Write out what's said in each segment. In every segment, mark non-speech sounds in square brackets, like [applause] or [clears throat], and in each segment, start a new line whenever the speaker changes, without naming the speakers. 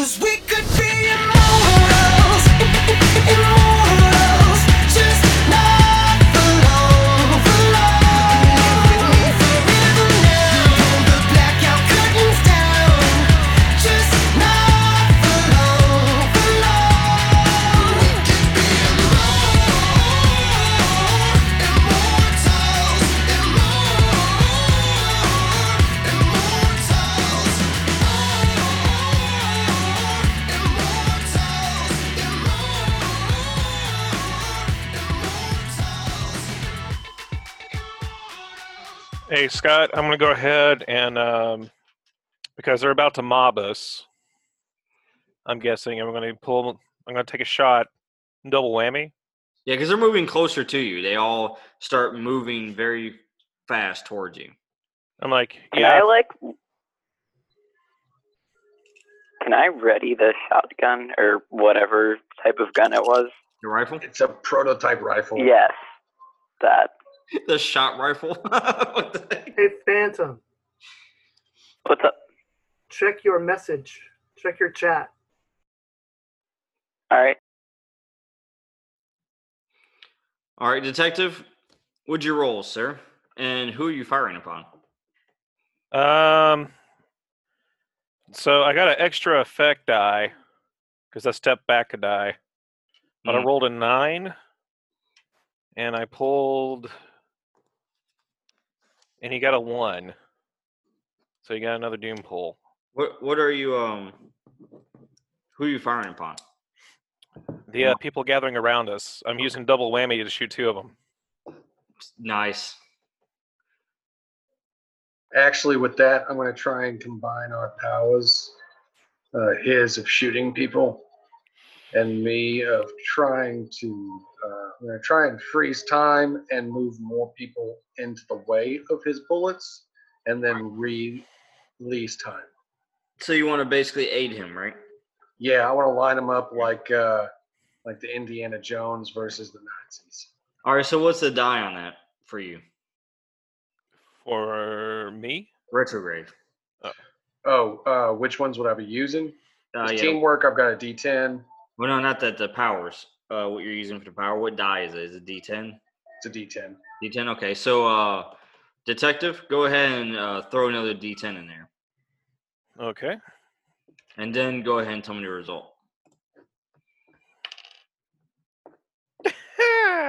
Cause we could be
Hey, Scott, I'm going to go ahead and um, because they're about to mob us, I'm guessing I'm going to pull. I'm going to take a shot, double whammy.
Yeah, because they're moving closer to you. They all start moving very fast towards you.
I'm like, yeah.
Can I like? Can I ready the shotgun or whatever type of gun it was?
Your rifle?
It's a prototype rifle.
Yes, that. [laughs]
The shot rifle? [laughs] What the?
Hey, Phantom,
What's up?
check your message. Check your chat.
All right.
all right, detective. What'd you roll, sir? And who are you firing upon?
Um, so I got an extra effect die because I stepped back a die, but I
Mhm.
rolled a nine, and I pulled, and he got a one. So you got another doom pull.
What What are you um? Who are you firing upon?
The uh, people gathering around us. I'm using double whammy to shoot two of them.
Nice.
Actually, with that, I'm going to try and combine our powers. Uh, his of shooting people, and me of trying to. Uh, I'm going to try and freeze time and move more people into the way of his bullets, and then release time.
So you want to basically aid him, right?
Yeah, I want to line them up like uh, like the Indiana Jones versus the Nazis.
All right. So what's the die on that for you?
For me,
Retrograde.
Oh, uh, which ones would I be using?
Uh, yeah.
Teamwork. I've got a D10.
Well, no, not that. The powers. Uh, what you're using for the power? What die is it? Is it D10?
It's a D10.
D10. Okay. So, uh, detective, go ahead and uh, throw another D10 in there,
okay.
and then go ahead and tell me the result. [laughs]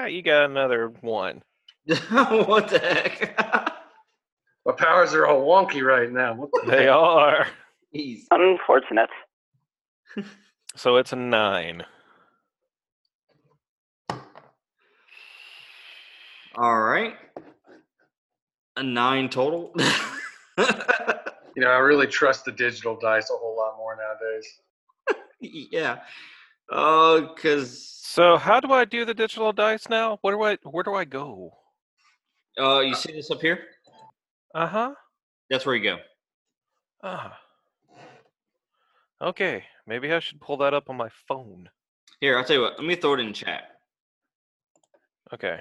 you got another one. [laughs]
what the heck? [laughs]
My powers are all wonky right now. What the
They
heck?
are.
Jeez.
Unfortunate.
So it's a nine.
All right. A nine total. [laughs]
You know, I really trust the digital dice a whole lot more nowadays.
yeah. Oh, cause
So how do I do the digital dice now? Where do I where do I go?
uh, you see this up here?
Uh huh.
That's where you go.
Ah. Okay, maybe I should pull that up on my phone.
Here, I'll tell you what. Let me throw it in chat.
Okay.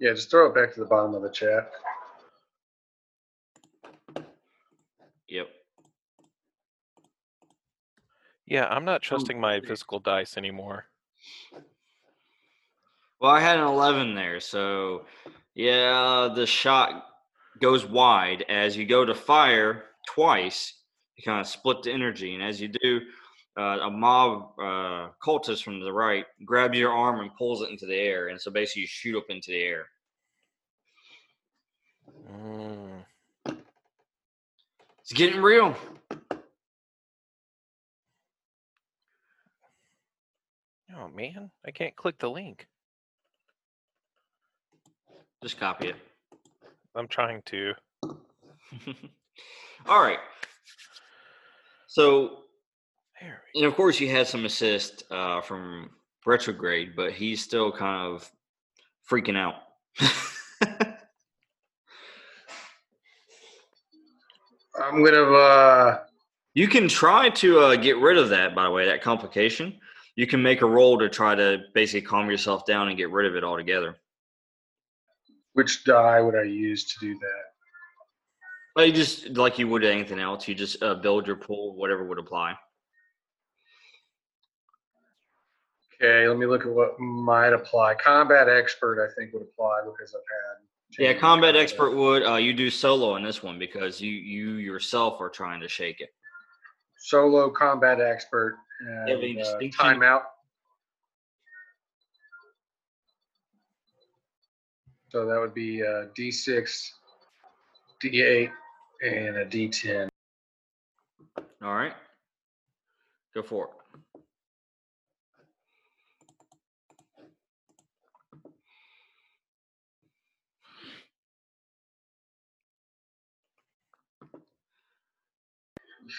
Yeah, just throw it back to the bottom of the chat.
Yep.
Yeah, I'm not trusting my physical dice anymore.
Well, I had an 11 there, so yeah, the shot goes wide. As you go to fire twice, you kind of split the energy, and as you do, uh, a mob uh, cultist from the right grabs your arm and pulls it into the air, and so basically you shoot up into the air.
Mm.
It's getting real.
Oh man, I can't click the link.
Just copy it.
I'm trying to. [laughs]
All right. So And of course, you had some assist uh, from retrograde, but he's still kind of freaking out.
I'm gonna. Uh,
you can try to uh, get rid of that, by the way, that complication. You can make a roll to try to basically calm yourself down and get rid of it altogether.
which die would I use to do that?
Well, you just like you would anything else. You just uh, build your pool, whatever would apply.
Okay, let me look at what might apply. Combat expert, I think, would apply because I've had.
Yeah,
change
combat expert would. Uh, you do solo on this one because you you yourself are trying to shake it.
Solo combat expert. And,
any
uh, timeout. So that would be uh, D6, D8, and a D10.
All right, go for it.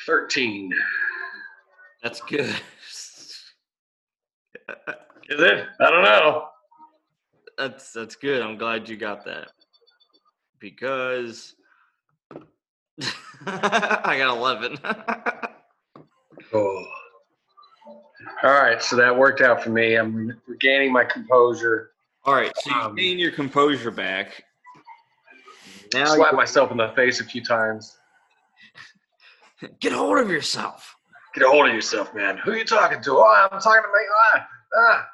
Thirteen.
That's good.
Is it? I don't know.
that's that's good. I'm glad you got that because [laughs] I got eleven.
Oh. All right, so that worked out for me. I'm regaining my composure.
All right, so you
Um,
gain your composure back. Now
Slap myself in the face a few times.
Get hold of yourself.
Get a hold of yourself, man. Who are you talking to? Oh, I'm talking to me. Ah,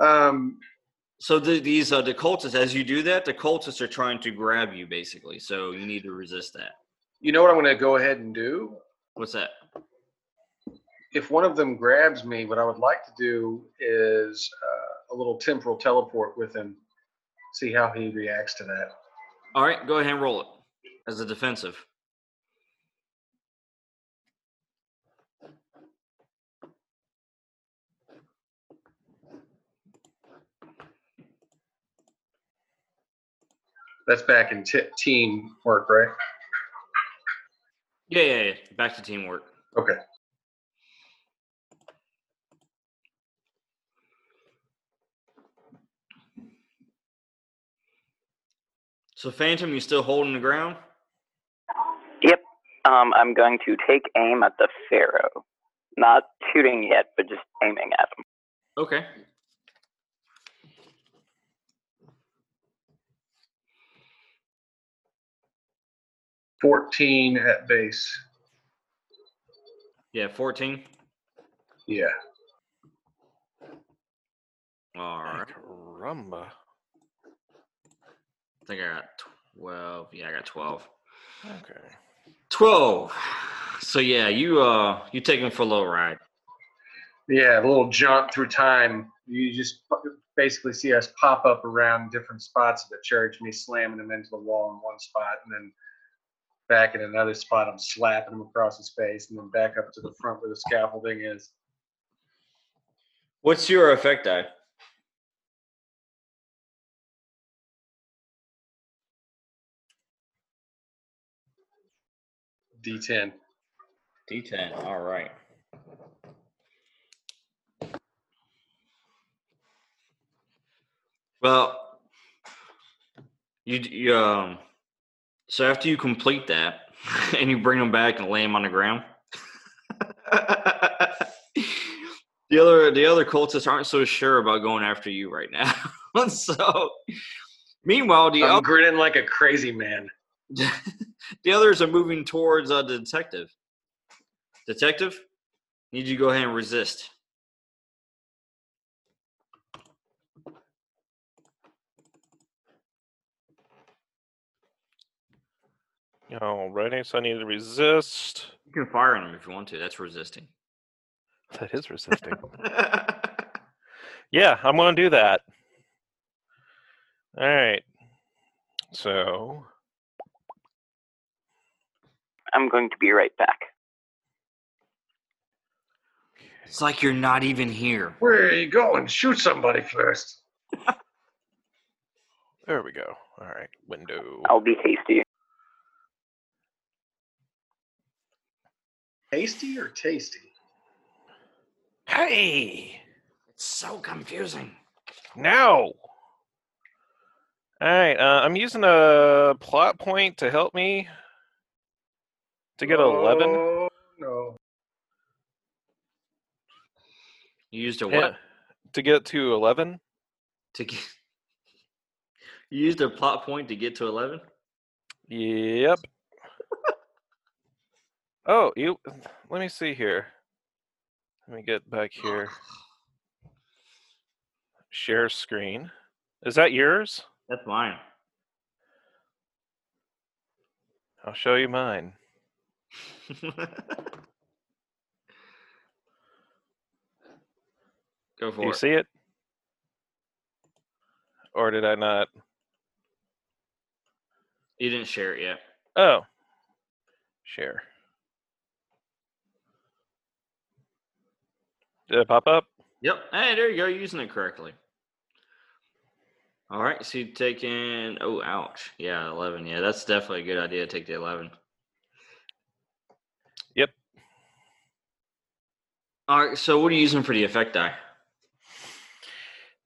ah. Um,
So the, these uh, the cultists, as you do that, the cultists are trying to grab you, basically. So you need to resist that.
you know what I'm going to go ahead and do?
What's that?
If one of them grabs me, what I would like to do is uh, a little temporal teleport with him. See how he reacts to that.
All right, go ahead and roll it as a defensive.
That's back in t- team work, right?
Yeah, yeah, yeah. Back to teamwork.
Okay.
So Phantom, you still holding the ground?
Yep. Um, I'm going to take aim at the pharaoh. Not shooting yet, but just aiming at him.
Okay.
Fourteen at base.
Yeah, fourteen.
Yeah.
All right.
Rumba.
I think I got twelve. Yeah, I got twelve.
Okay.
Twelve. So yeah, you uh you take him for a little ride.
Yeah, a little jaunt through time. You just basically see us pop up around different spots of the church, me slamming them into the wall in one spot, and then back in another spot, I'm slapping him across his face, and then back up to the front where the scaffolding is.
What's your effect die?
D10.
D10. All right. Well, you, you um, so after you complete that [laughs] and you bring them back and lay them on the ground, [laughs] the other the other cultists aren't so sure about going after you right now. [laughs] so, meanwhile, the
I'm
other
grinning like a crazy man.
the others are moving towards uh, the detective. Detective, need you to go ahead and resist.
Alrighty, so I need to resist.
You can fire on him if you want to. That's resisting.
That is resisting. [laughs] yeah, I'm going to do that. All right. So,
I'm going to be right back.
it's like you're not even here.
Where are you going? Shoot somebody first.
there we go. All right, window.
I'll be hasty.
Tasty or tasty?
Hey,
It's so confusing.
now. All right, uh, I'm using a plot point to help me to get 11.
Oh, no.
You used a
Yeah,
what?
to get to 11.
To get. [laughs] You used a plot point to get to eleven.
Yep. Oh, you. [sighs] Let me see here. Let me get back here. Share screen. Is that yours?
That's mine.
I'll show you mine. [laughs]
Go
Do
for
you
it.
see it? Or did I not?
You didn't share it yet.
Oh. Share. Did it pop up?
Yep. Hey, there you go. You're using it correctly. All right. So you taking. Oh, ouch. Yeah, 11. Yeah, that's definitely a good idea to take the 11.
Yep.
All right. So what are you using for the effect die?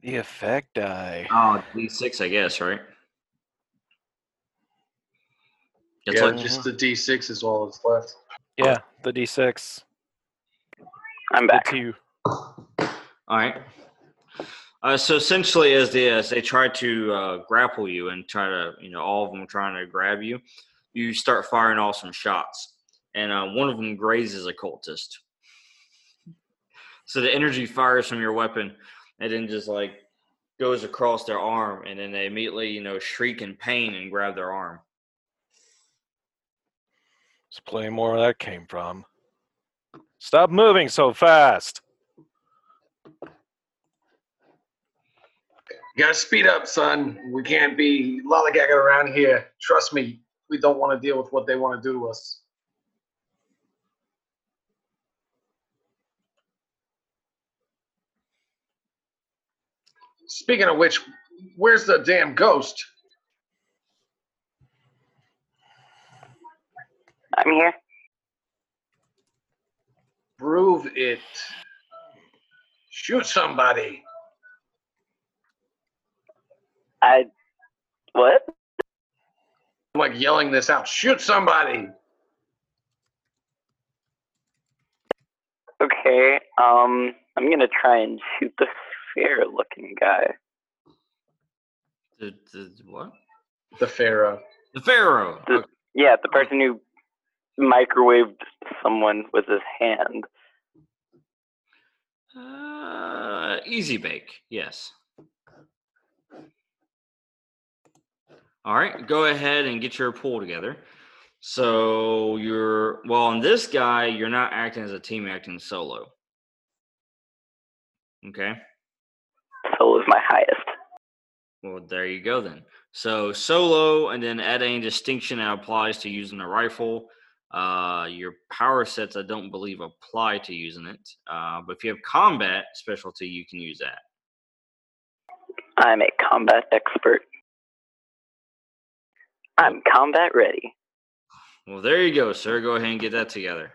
The effect die.
Oh, D6, I guess, right? It's
yeah,
like uh-huh.
just the D6 is all that's left.
Yeah, the D6.
I'm
The
back.
two.
All right. Uh, so essentially, as they as they try to uh, grapple you and try to, you know, all of them trying to grab you, you start firing off some shots, and uh, one of them grazes a cultist. So the energy fires from your weapon, and then just like goes across their arm, and then they immediately, you know, shriek in pain and grab their arm.
Let's play more where that came from. Stop moving so fast.
You gotta speed up, son. We can't be lollygagging around here. Trust me, we don't want to deal with what they want to do to us. Speaking of which, where's the damn ghost?
I'm here.
Prove it. Shoot somebody.
I. What?
I'm like yelling this out. Shoot somebody.
Okay. Um, I'm gonna try and shoot the fair-looking guy.
The, the what?
The Pharaoh.
The Pharaoh.
The- Yeah, the person who microwaved someone with his hand.
Uh, Uh, easy bake, yes. All right, go ahead and get your pool together. So you're well on this guy. You're not acting as a team, acting solo. Okay.
Solo's my highest.
Well, there you go then. So solo, and then adding distinction that applies to using a rifle. Uh, your power sets, I don't believe, apply to using it. Uh, but if you have combat specialty, you can use that.
I'm a combat expert. I'm combat ready.
Well, there you go, sir. Go ahead and get that together.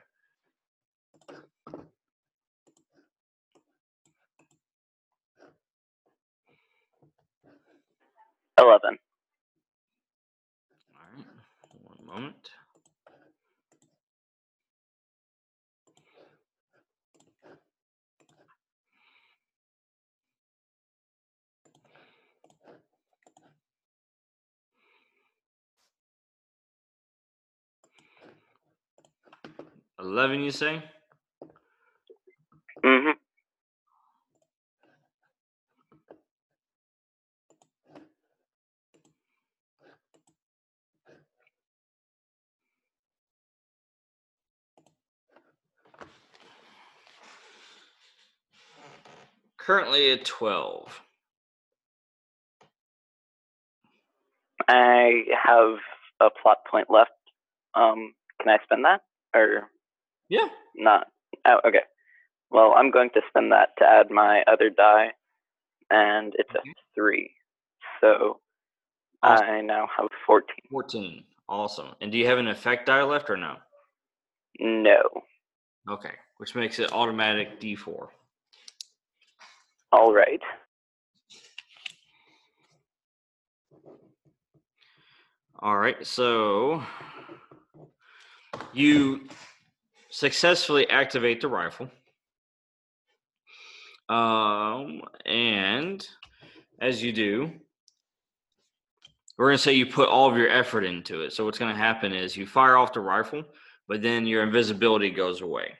Eleven.
All right. One moment. Eleven, you say?
hmm
Currently at twelve.
I have a plot point left. Um, can I spend that or
Yeah.
not? Oh, okay. Well, I'm going to spend that to add my other die, and it's a
mm-hmm.
three. So
Awesome.
I now have 14.
Fourteen. Awesome. And do you have an effect die left or no?
No.
Okay. Which makes it automatic D four.
All right.
All right, so you successfully activate the rifle. Um, and as you do, we're going to say you put all of your effort into it. So what's going to happen is you fire off the rifle, but then your invisibility goes away.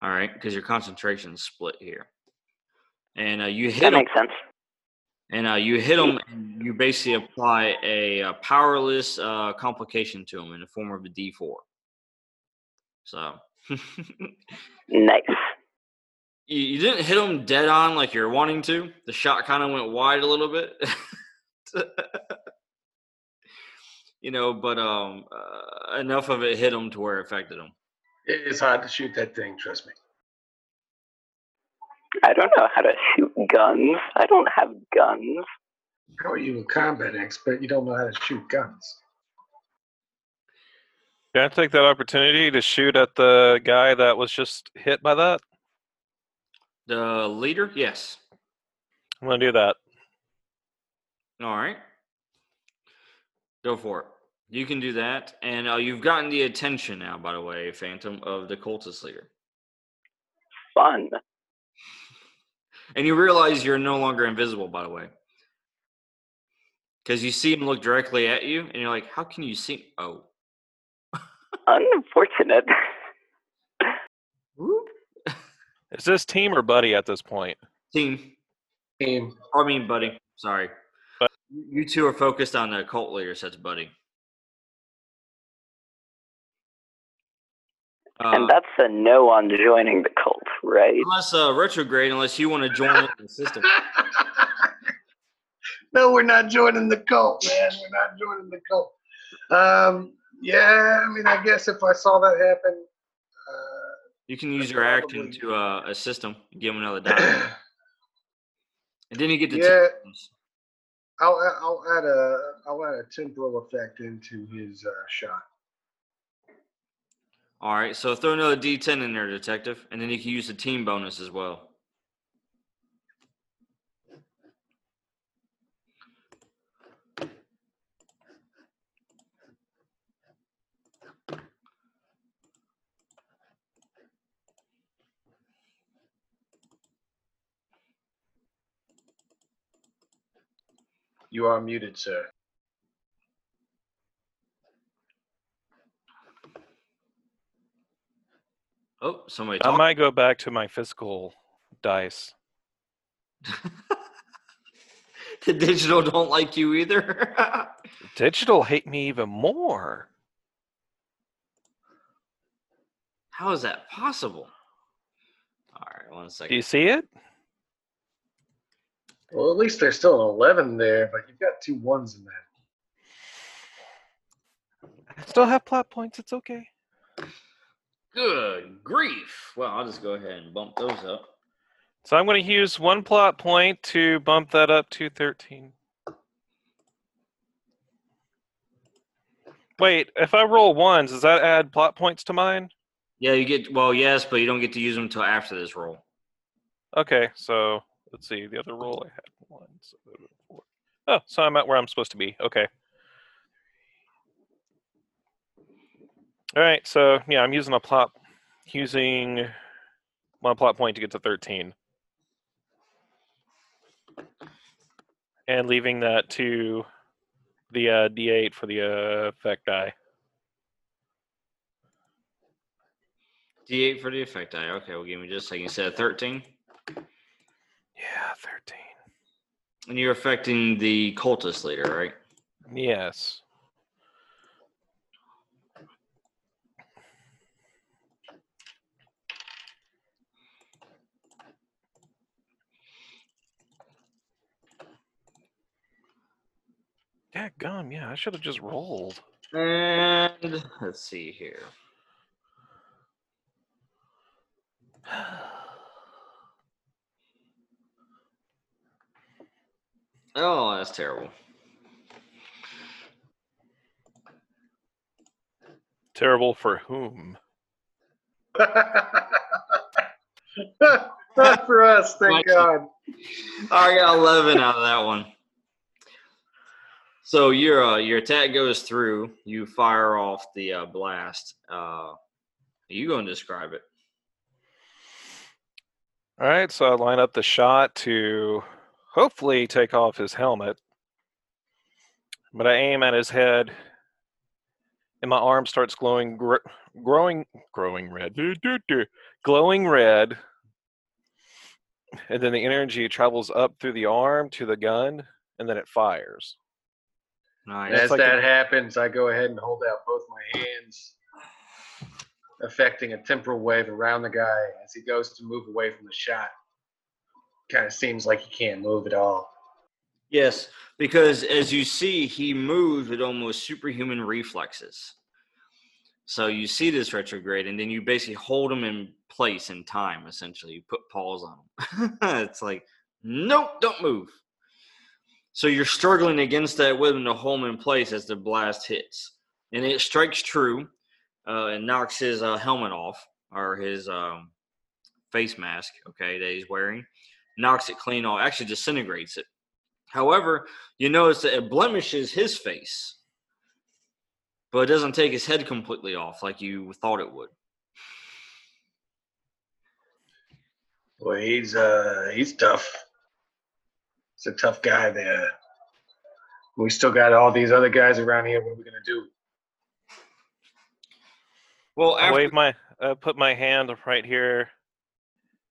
All right, because your concentration's split here, and uh, you hit
That
him,
makes sense.
and uh, you hit him, and you basically apply a, uh powerless uh, complication to him in the form of a D4. So.
Nice.
you, you didn't hit him dead on like you're wanting to. The shot kind of went wide a little bit. [laughs] you know, but um, uh, enough of it hit him to where it affected him.
It is hard to shoot that thing, trust me.
I don't know how to shoot guns. I don't have guns.
How are you a combat expert? You don't know how to shoot guns.
Can I take that opportunity to shoot at the guy that was just hit by that?
The leader, yes.
I'm gonna do that.
All right, go for it. You can do that, and uh, you've gotten the attention now, by the way, Phantom, of the cultist leader,
Fun.
and you realize you're no longer invisible, by the way, because you see him look directly at you, and you're like, "How can you see?" Oh,
Unfortunate. [laughs]
Is this team or buddy at this point?
team.
Team.
I mean, buddy. Sorry.
But-
you two are focused on the cult leader, says buddy. Uh,
and that's a no on joining the cult, right?
unless uh, retrograde, unless you want to join the system. [laughs]
no, we're not joining the cult, man. We're not joining the cult. Um, yeah, I mean, I guess if I saw that happen, uh,
You can use your action to uh, assist him, give him another die,
uh, [clears throat]
and then you get the
Yeah.
teams.
I'll I'll add a I'll add a temporal effect into his uh, shot.
All right, so throw another D10 in there, detective, and then you can use the team bonus as well.
You are muted, sir.
Oh, somebody
I
talk.
might go back to my physical dice. [laughs]
the digital don't like you either. [laughs]
Digital hate me even more.
How is that possible? All right, one second.
Do you see it?
Well, at least there's still an eleven there, but you've got two ones in that.
I still have plot points. It's okay.
Good grief. Well, I'll just go ahead and bump those up.
So I'm going to use one plot point to bump that up to 13. Wait, if I roll ones, does that add plot points to mine?
Yeah, you get well, yes, but you don't get to use them until after this roll.
Okay, so let's see. The other roll I had one, so. Oh, so I'm at where I'm supposed to be. Okay. All right, so yeah, I'm using a plot, using one plot point to get to 13, and leaving that to the uh, D8 for the uh, effect die.
D8 for the effect die. Okay, well, give me just a second. You said 13,
Yeah, 13.
and you're affecting the cultist leader, right?
Yes. Yeah, gum. Yeah, I should have just rolled.
And let's see here. [sighs] [sighs] Oh, that's terrible.
Terrible for whom? [laughs]
Not for us, thank
Mikey.
God.
I got 11 out of that one. So your uh, your attack goes through. You fire off the uh, blast. Uh, you going to describe it?
All right, so I line up the shot to hopefully take off his helmet. But I aim at his head and my arm starts glowing, gr- growing, growing red, glowing red, and then the energy travels up through the arm to the gun, and then it fires.
Nice.
That's
As
like
that happens, I go ahead and hold out both my hands, affecting a temporal wave around the guy as he goes to move away from the shot. Kind of seems like he can't move at all.
Yes, because as you see, he moves with almost superhuman reflexes. So you see this retrograde, and then you basically hold him in place in time. Essentially, you put paws on him. [laughs] it's like, nope, don't move. So you're struggling against that with him to hold him in place as the blast hits, and it strikes true, uh, and knocks his uh, helmet off or his um, face mask. Okay, that he's wearing, knocks it clean off. Actually, disintegrates it. However, you notice that it blemishes his face, but it doesn't take his head completely off like you thought it would.
Well, he's uh he's tough. He's a tough guy there. We still got all these other guys around here. What are we gonna do?
Well,
I wave my, uh, put my hand right here,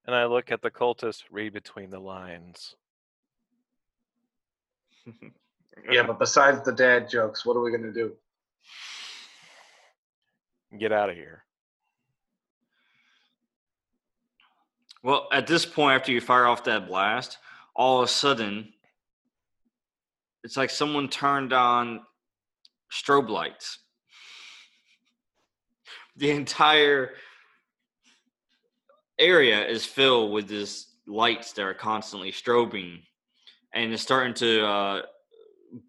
and I look at the cultist. Read between the lines.
Yeah, but besides the dad jokes, what are we gonna do?
Get out of here.
well, at this point, after you fire off that blast, all of a sudden, it's like someone turned on strobe lights. The entire area is filled with these lights that are constantly strobing, and it's starting to uh,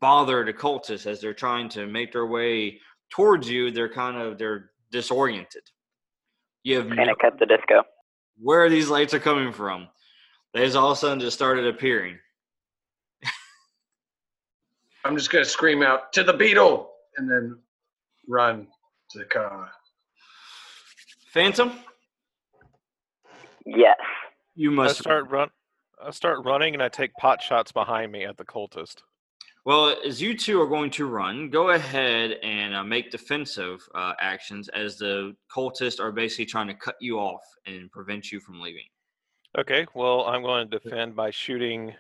bother the cultists as they're trying to make their way towards you. They're kind of they're disoriented. You have no
Panic at the disco.
where these lights are coming from. They just all of a sudden just started appearing. [laughs]
I'm just gonna scream out to the beetle and then run to the car.
Phantom,
Yes.
you
I
must
start run. I start running, and I take pot shots behind me at the cultist.
Well, as you two are going to run, go ahead and uh, make defensive uh, actions as the cultists are basically trying to cut you off and prevent you from leaving.
Okay, well, I'm going to defend by shooting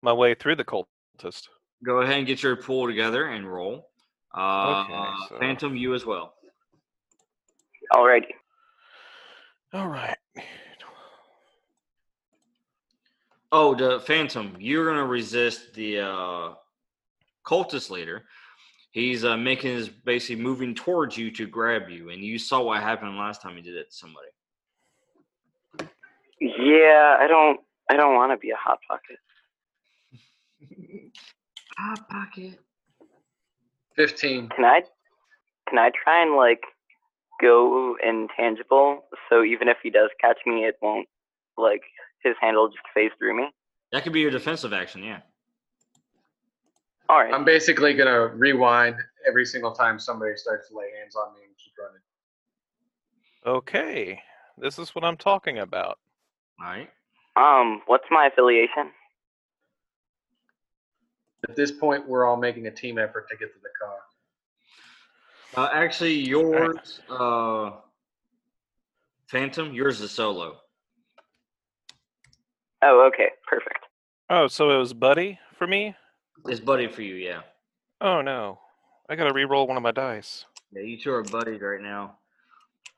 my way through the cultist.
Go ahead and get your pool together and roll. Uh,
Okay, so-
Phantom, you as well.
Alrighty.
All right.
Oh, the Phantom, you're going to resist the uh, cultist leader. He's uh, making his basically moving towards you to grab you, and you saw what happened last time he did it to somebody.
Yeah, I don't. I don't want to be a hot pocket. [laughs]
Hot pocket.
Fifteen.
Can I? Can I try and like go intangible? So even if he does catch me, it won't like his handle just phase through me.
That could be your defensive action, yeah.
All right.
I'm basically gonna rewind every single time somebody starts to lay hands on me and keep running.
Okay, this is what I'm talking about.
All right.
Um, what's my affiliation?
At this point, we're all making a team effort to get to the car.
Uh, actually, yours, uh, Phantom, yours is solo.
Oh, okay, perfect.
Oh, so it was Buddy for me?
It's buddy for you, yeah.
Oh no, I gotta re-roll one of my dice.
Yeah, you two are buddies right now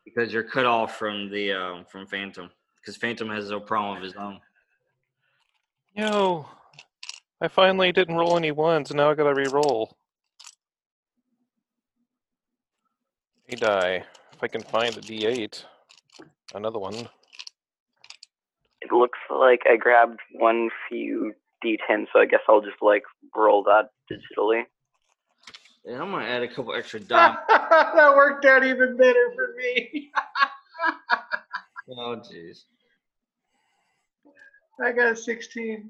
because you're cut off from the um, from Phantom because Phantom has no problem of his own.
Yo, I finally didn't roll any ones, and now I gotta re-roll. A die. If I can find the D8, another one.
It looks like I grabbed one few d10, so I guess I'll just like roll that digitally.
And I'm gonna add a couple extra [laughs] dots.
that worked out even better for me. [laughs]
oh, jeez.
I got a 16.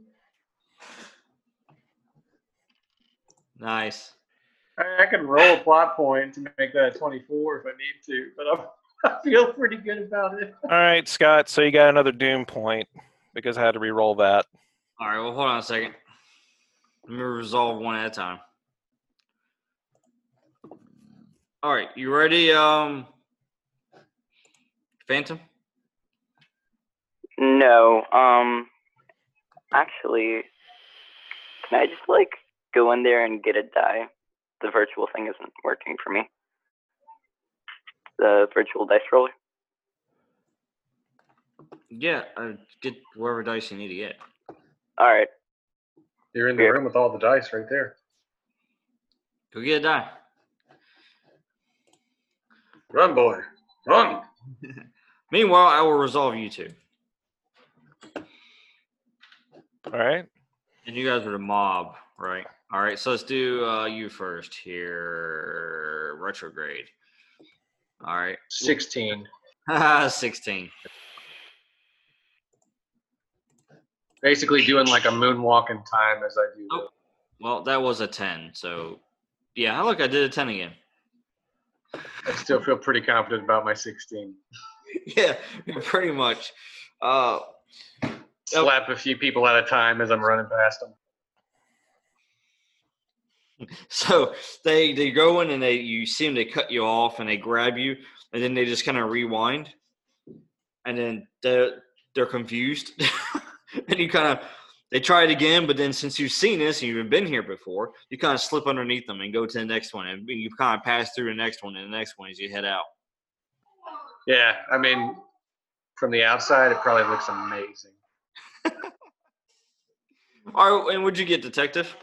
Nice.
I, I can roll a plot point to make that a 24 if I need to, but I'm, [laughs] I feel pretty good about it. [laughs]
All right, Scott. So you got another Doom point because I had to re-roll that.
All right. Well, hold on a second. Let me resolve one at a time. All right, you ready, um, Phantom?
No, um, actually, can I just like go in there and get a die? The virtual thing isn't working for me. The virtual dice roller.
Yeah, uh, get whatever dice you need to get.
All right.
You're in the
Yeah.
room with all the dice right there.
Go get a die.
Run, boy. Run. [laughs]
Meanwhile, I will resolve you two.
All right.
And you guys are the mob, right? All right, so let's do uh, you first here. Retrograde. All right.
16. [laughs]
16.
Basically doing like a moonwalk in time as I do.
Oh. Well, that was a 10. So, yeah, look, I did a 10 again.
I still feel pretty confident about my 16. [laughs]
yeah, pretty much. Uh,
Slap a few people at a time as I'm running past them. [laughs]
so they they go in and they you see them they cut you off and they grab you and then they just kind of rewind. And then they're they're confused. [laughs] And you kind of they try it again but then since you've seen this and you've been here before you kind of slip underneath them and go to the next one and you kind of pass through the next one and the next one as you head out.
Yeah, I mean, from the outside, it probably looks amazing. [laughs]
all right and what'd you get detective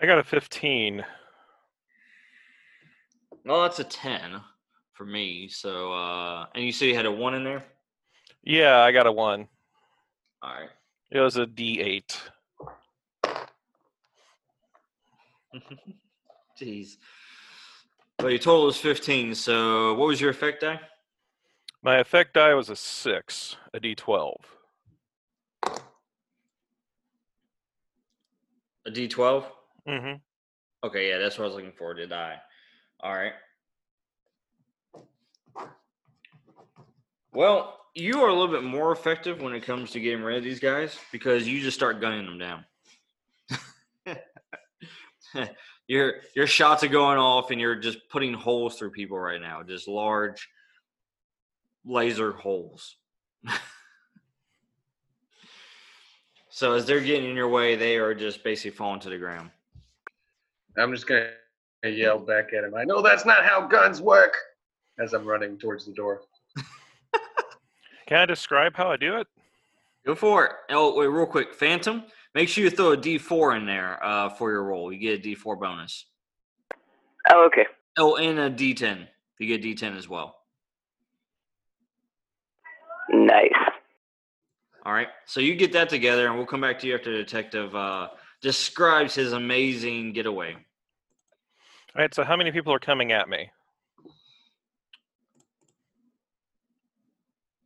I got a 15.
well that's a 10 for me so uh and you say you had a 1 in there
Yeah, I got a one.
all right
It was a D8. [laughs]
Jeez. Well, your total is 15. So, what was your effect die?
My effect die was a six, a D12.
A D12?
Mm-hmm.
Okay, yeah, that's what I was looking for to die. All right. Well, you are a little bit more effective when it comes to getting rid of these guys because you just start gunning them down. [laughs] your your shots are going off and you're just putting holes through people right now, just large laser holes. [laughs] so as they're getting in your way, they are just basically falling to the ground.
I'm just going to yell back at him. I know that's not how guns work as I'm running towards the door. [laughs]
Can I describe how I do it?
Go for it. Oh, wait, real quick. Phantom, make sure you throw a D4 in there uh, for your roll. You get a D4 bonus.
Oh, okay.
Oh, and a D10. You get a D10 as well.
Nice.
All right. So you get that together, and we'll come back to you after detective uh, describes his amazing getaway.
All right, so how many people are coming at me?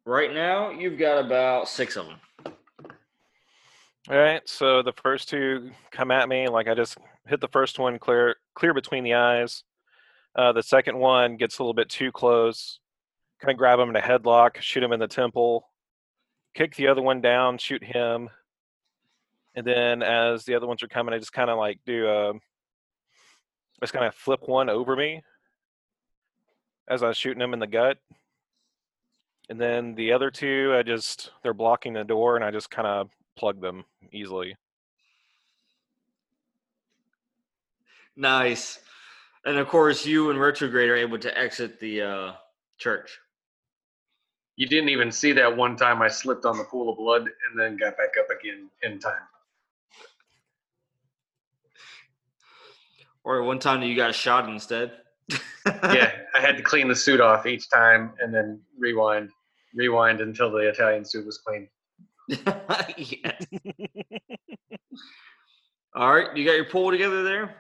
Right now, you've got about six of them.
All right, so the first two come at me. Like I just hit the first one clear, clear between the eyes. Uh, the second one gets a little bit too close. Kind of grab him in a headlock, shoot him in the temple, kick the other one down, shoot him, and then as the other ones are coming, I just kind of like do a, just kind of flip one over me as I was shooting them in the gut. And then the other two, I just they're blocking the door, and I just kind of plug them easily.
Nice. And of course, you and Retrograde are able to exit the uh, church.
You didn't even see that one time I slipped on the pool of blood and then got back up again in time.
Or one time you got shot instead. [laughs]
yeah, I had to clean the suit off each time and then rewind, rewind until the Italian suit was clean. [laughs]
yes. All right, you got your pool together there,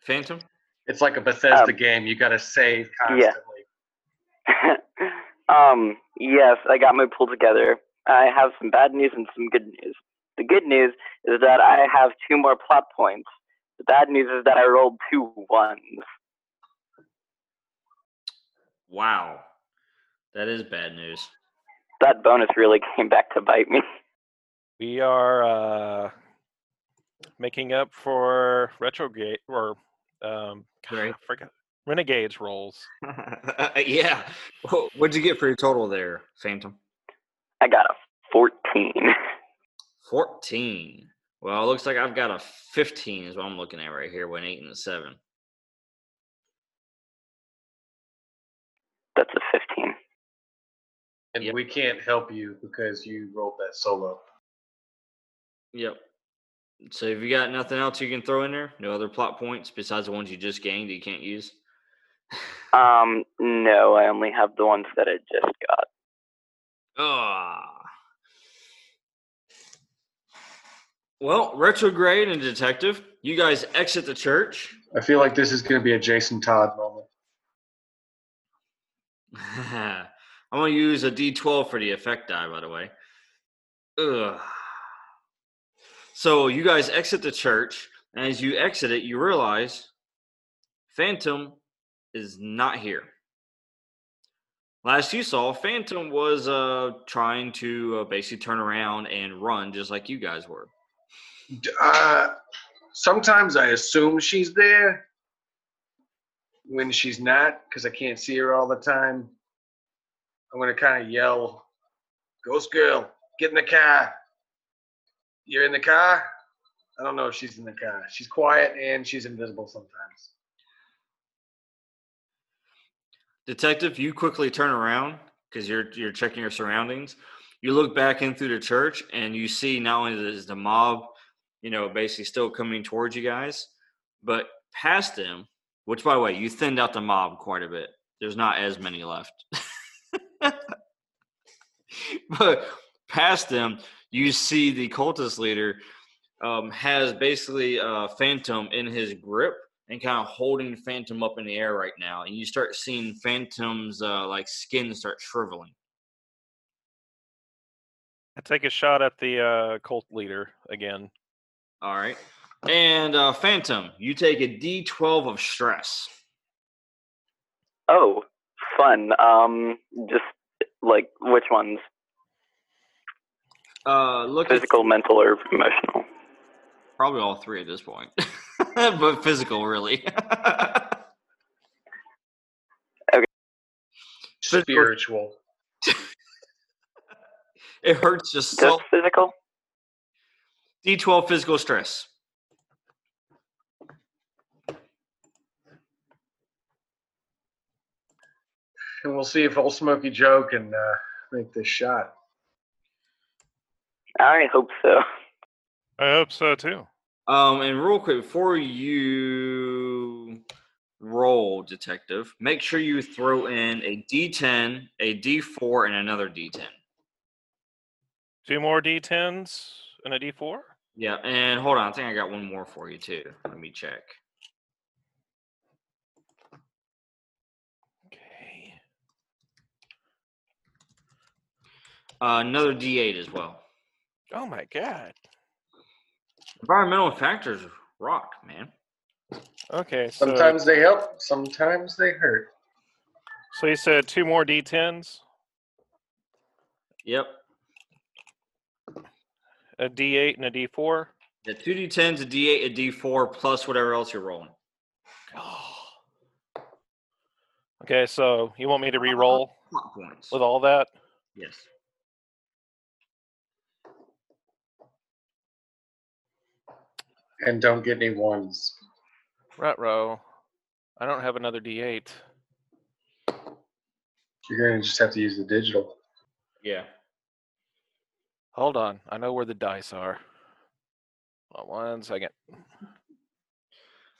Phantom.
It's like a Bethesda
Um,
game. You got to save
yeah.
constantly. [laughs]
um, yes, I got my pool together. I have some bad news and some good news. The good news is that I have two more plot points. The bad news is that I rolled two ones.
Wow, that is bad news.
That bonus really came back to bite me.
We are uh, making up for retrograde or Um, God,
Right.
I forgot. Renegades rolls. [laughs]
yeah. What'd you get for your total there, Phantom?
I got a 14. [laughs]
14. Well, it looks like I've got a 15 is what I'm looking at right here, with an 8 and a 7.
That's a 15.
And
Yep.
we can't help you because you rolled that solo.
Yep. So have you got nothing else you can throw in there? No other plot points besides the ones you just gained that you can't use? [laughs]
Um, no, I only have the ones that I just got.
Ah. Well, retrograde and detective, you guys exit the church.
I feel like this is going to be a Jason Todd moment. [laughs]
I'm gonna use a D12 for the effect die, by the way. Ugh. So you guys exit the church, and as you exit it, you realize Phantom is not here. Last you saw, Phantom was uh, trying to uh, basically turn around and run, just like you guys were.
Uh, sometimes I assume she's there when she's not because I can't see her all the time. I'm to kind of yell, Ghost Girl, get in the car. You're in the car? I don't know if she's in the car. She's quiet and she's invisible sometimes.
Detective, you quickly turn around because you're you're checking your surroundings. You look back in through the church and you see not only is the mob, you know, basically still coming towards you guys, but past them, which by the way, you thinned out the mob quite a bit. There's not as many left. [laughs] but past them, you see the cultist leader um, has basically Phantom in his grip and kind of holding Phantom up in the air right now, and you start seeing Phantom's uh, like skin start shriveling.
I take a shot at the uh, cult leader again.
All right, and uh, Phantom, you take a D12 of stress.
Oh, fun. Um, just like which ones?
Uh, look at
Physical, mental, or emotional?
probably all three at this point, [laughs] but physical really. Okay.
Spiritual. [laughs]
it hurts just
Just
so.
physical?
D12 physical stress.
And we'll see if old Smoky Joe can uh, make this shot.
I hope so.
I hope so too.
Um, and real quick, before you roll, detective, make sure you throw in a D10, a D4, and another D10.
Two more D10s and a D4.
Yeah, and hold on, I think I got one more for you too. Let me check.
Okay.
Uh, another D8 as well.
Oh my god.
Environmental factors rock, man.
Okay, so
Sometimes they help, sometimes they hurt.
so you said two more D10s,
Yep.
A D8 and a D4.
The two D10s, a D8, a D4, plus whatever else you're rolling. [sighs]
Okay, so you want me to re-roll
points.
with all that?
Yes.
And don't get any ones.
Right row. I don't have another D8.
You're going to just have to use the digital.
Yeah.
Hold on. I know where the dice are. Hold on one second.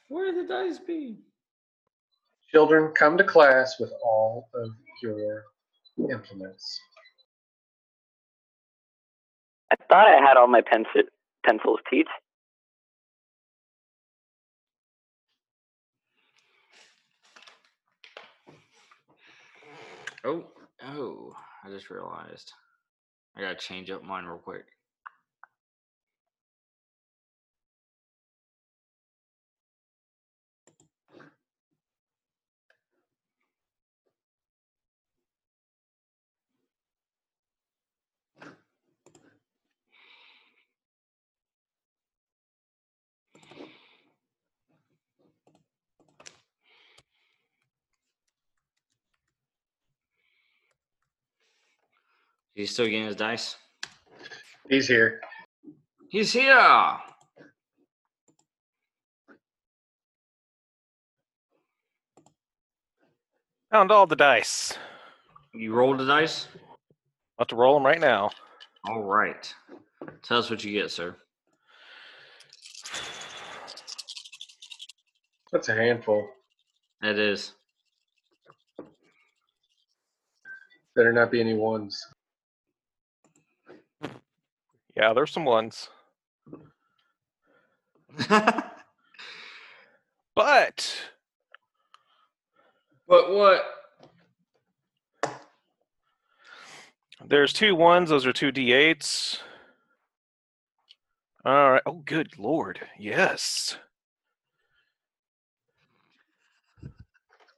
Where are the dice be?
Children, come to class with all of your implements.
I thought I had all my pencil pencils, Teach.
Oh, oh, I just realized. I gotta change up mine real quick. He's still getting his dice.
He's here.
He's here.
Found all the dice.
You rolled the dice.
About to roll them right now.
All right. Tell us what you get, sir.
That's a handful.
It is.
Better not be any ones.
Yeah, there's some ones. But [laughs]
But what?
there's two ones. Those are two d8s. All right. Oh, good lord. Yes.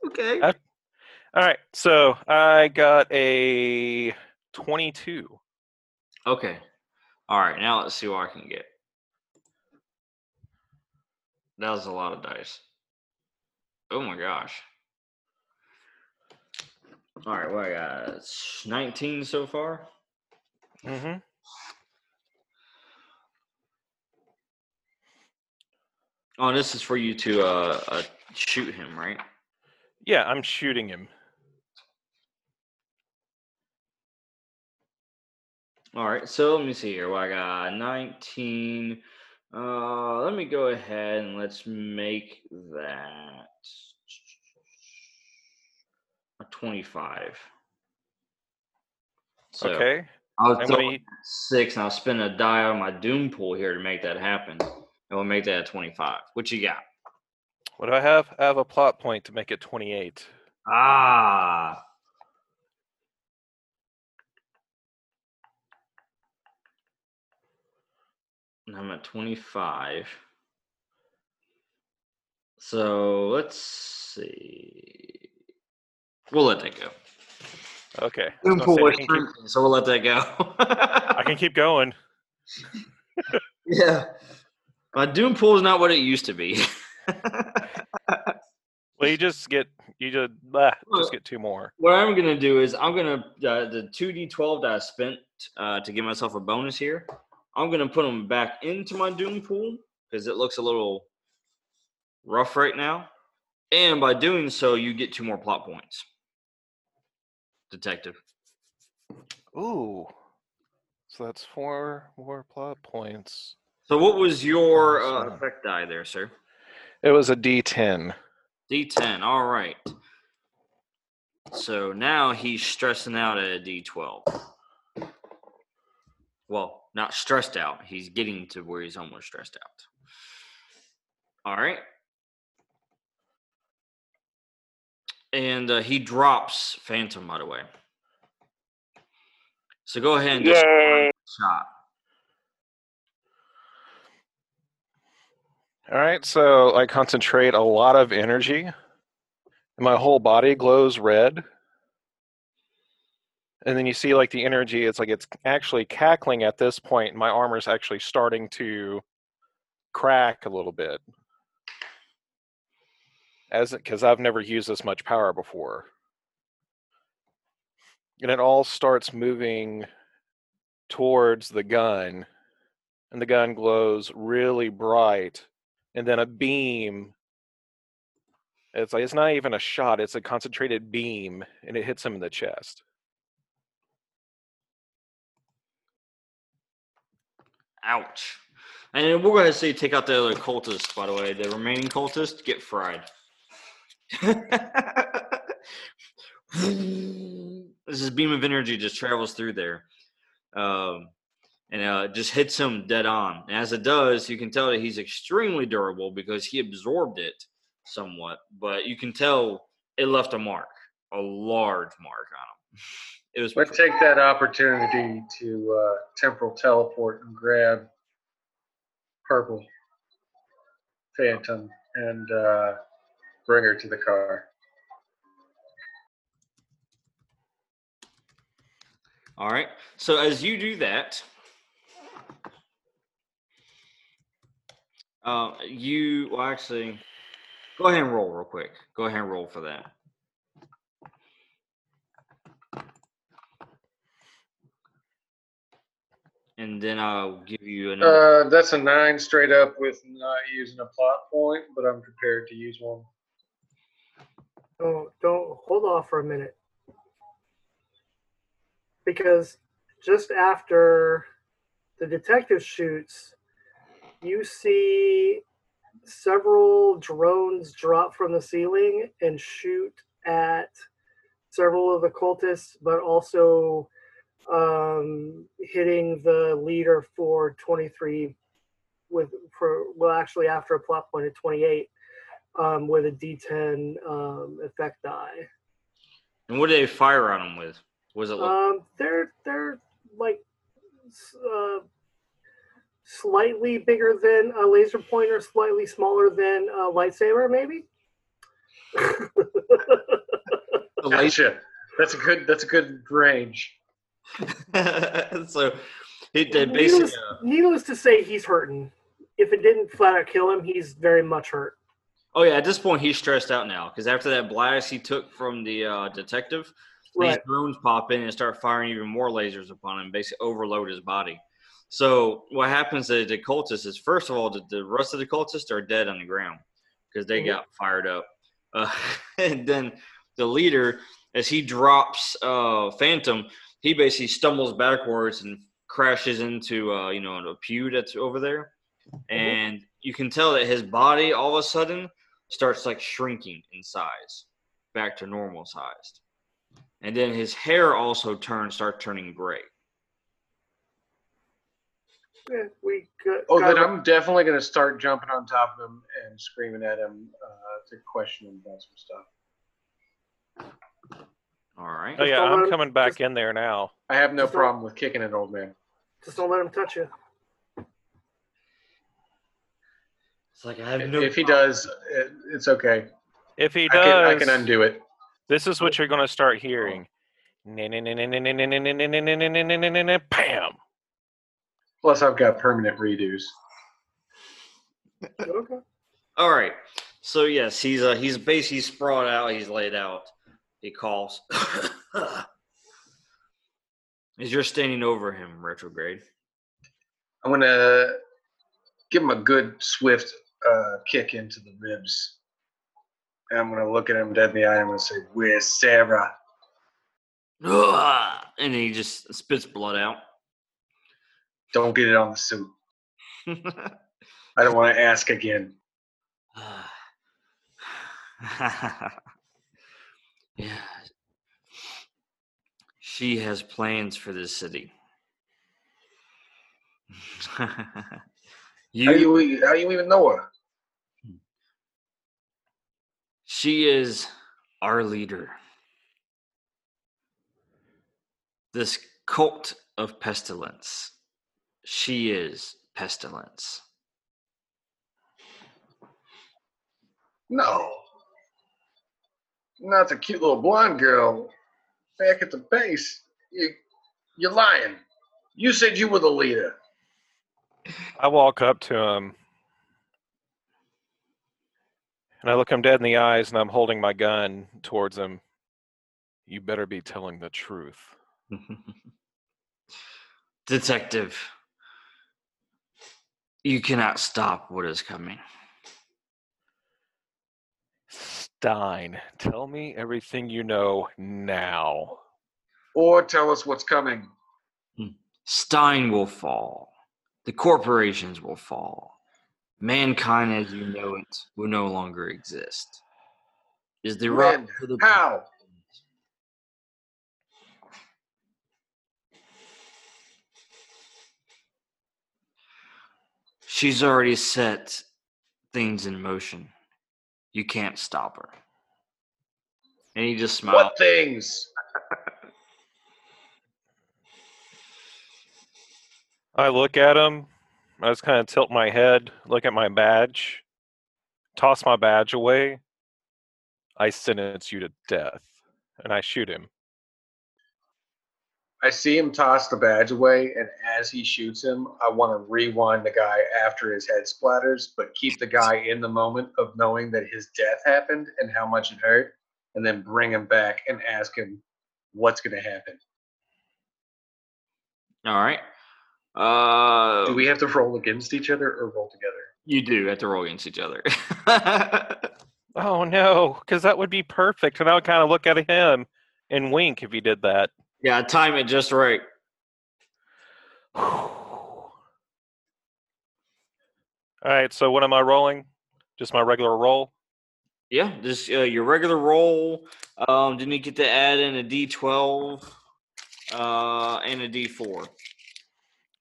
Okay.
Uh, All right. So I got a 22.
Okay. All right. Now let's see what I can get. That was a lot of dice. Oh my gosh. All right. well, I got? 19 so far.
Mm-hmm.
Oh, this is for you to uh, uh shoot him, right?
Yeah, I'm shooting him.
All right, so let me see here. Well, I got 19. Uh, let me go ahead and let's make that a 25. So
okay.
I'll throw
gonna.
six and I'll spend a die on my doom pool here to make that happen. And we'll make that a 25. What you got?
What do I have? I have a plot point to make it 28.
Ah. I'm at 25. So let's see. We'll let that go.
Okay. I
Doom pool
say,
is
keep-
shrinking, so we'll let that go.
I can keep going. [laughs]
yeah. My Doom pool is not what it used to be. [laughs]
Well, you just get you just bah,
Well,
just get two more.
what I'm gonna do is I'm gonna uh, the two d12 that I spent uh, to give myself a bonus here. I'm gonna put them back into my Doom pool because it looks a little rough right now. And by doing so, you get two more plot points. Detective.
Ooh. So that's four more plot points.
So what was your uh, effect die there, sir?
It was a D10.
D10. All right. So now he's stressing out at a D12. Well, not stressed out. He's getting to where he's almost stressed out. All right. And uh, he drops Phantom, by the way. So go ahead and just
Yay.
shot.
All right, so I concentrate a lot of energy, my whole body glows red. And then you see like the energy, it's like it's actually cackling at this point. My armor's actually starting to crack a little bit. As because I've never used this much power before. And it all starts moving towards the gun. And the gun glows really bright and then a beam. It's like it's not even a shot; it's a concentrated beam, and it hits him in the chest.
Ouch. And we're going to say take out the other cultist, by the way. The remaining cultist get fried. [laughs] this is beam of energy just travels through there. Um, and uh, just hits him dead on. And as it does, you can tell that he's extremely durable because he absorbed it somewhat. But you can tell it left a mark, a large mark on him. It was
Let's take that opportunity to uh, temporal teleport and grab purple phantom and uh, bring her to the car.
All right. So as you do that, uh, you well actually go ahead and roll real quick. Go ahead and roll for that. And then I'll give you another.
Uh, that's a nine straight up with not using a plot point, but I'm prepared to use one.
Don't don't hold off for a minute. Because just after the detective shoots, you see several drones drop from the ceiling and shoot at several of the cultists, but also um, hitting the leader for 23 with for well actually after a plot point at 28 um, with a D10 um, effect die.
and what did they fire on him with? Was it like,
Um, they're they're like uh, slightly bigger than a laser pointer, slightly smaller than a lightsaber, maybe. [laughs]
the laser?
Gotcha. That's a good. That's a good range. [laughs]
so he they basically.
needless,
uh,
needless to say, he's hurting. If it didn't flat out kill him, he's very much hurt.
oh yeah, at this point he's stressed out now because after that blast he took from the uh, detective, these drones pop in and start firing even more lasers upon him, basically overload his body. So what happens to the cultists is first of all the, the rest of the cultists are dead on the ground because they
Mhm.
got fired up, uh, [laughs] and then the leader as he drops uh, Phantom, he basically stumbles backwards and crashes into uh, you know a pew that's over there, and you can tell that his body all of a sudden starts like shrinking in size back to normal sized and then his hair also turns start turning gray.
Yeah, we got,
Oh,
got
then I'm definitely gonna start jumping on top of him and screaming at him uh, to question him about some stuff.
All right
Oh yeah, I'm
him-
coming back
just-
in there now.
I have no
Just
problem with kicking an old man.
just don't let him touch you.
it's like i have
If,
no
if he does, it, it's okay.
If he
I can, I can undo it.
this is what you're going to start hearing. Bam!
Plus, I've got permanent redos.
Okay.
all right so yes he's uh he's basically sprawled out he's laid out he calls [laughs] as you're standing over him retrograde
I'm gonna give him a good swift uh, kick into the ribs. And I'm gonna look at him dead in the eye. and I'm gonna say, "Where's Sarah?" [sighs]
and he just spits blood out
Don't get it on the suit. [laughs] I don't want to ask again. [sighs] [sighs] [laughs]
yeah. She has plans for this city. [laughs] you,
How you how you even know her?
she is our leader. This cult of pestilence. She is pestilence.
No, not the cute little blonde girl back at the base. You you're lying. You said you were the leader.
I walk up to him and I look him dead in the eyes and I'm holding my gun towards him. You better be telling the truth. [laughs]
Detective, you cannot stop what is coming.
Stein, tell me everything you know now.
Or tell us what's coming. Hmm.
Stein will fall. The corporations will fall. Mankind as you know it will no longer exist. Is the right
When?
to the
How?
She's already set things in motion. You can't stop her. And he just smiled.
What things?
I look at him. I just kind of tilt my head, look at my badge, toss my badge away. I sentence you to death, and I shoot him.
I see him toss the badge away, and as he shoots him, I want to rewind the guy after his head splatters, but keep the guy in the moment of knowing that his death happened and how much it hurt, and then bring him back and ask him what's going to happen.
All right. Uh,
Do we have to roll against each other or roll together?
you do have to roll against each other. [laughs]
Oh no, because that would be perfect, and I would kind of look at him and wink if he did that.
Yeah, time it just right. [sighs]
All right, so what am I rolling? Just my regular roll.
Yeah, just uh, your regular roll. Um, then you get to add in a D12 uh, and a D4.
All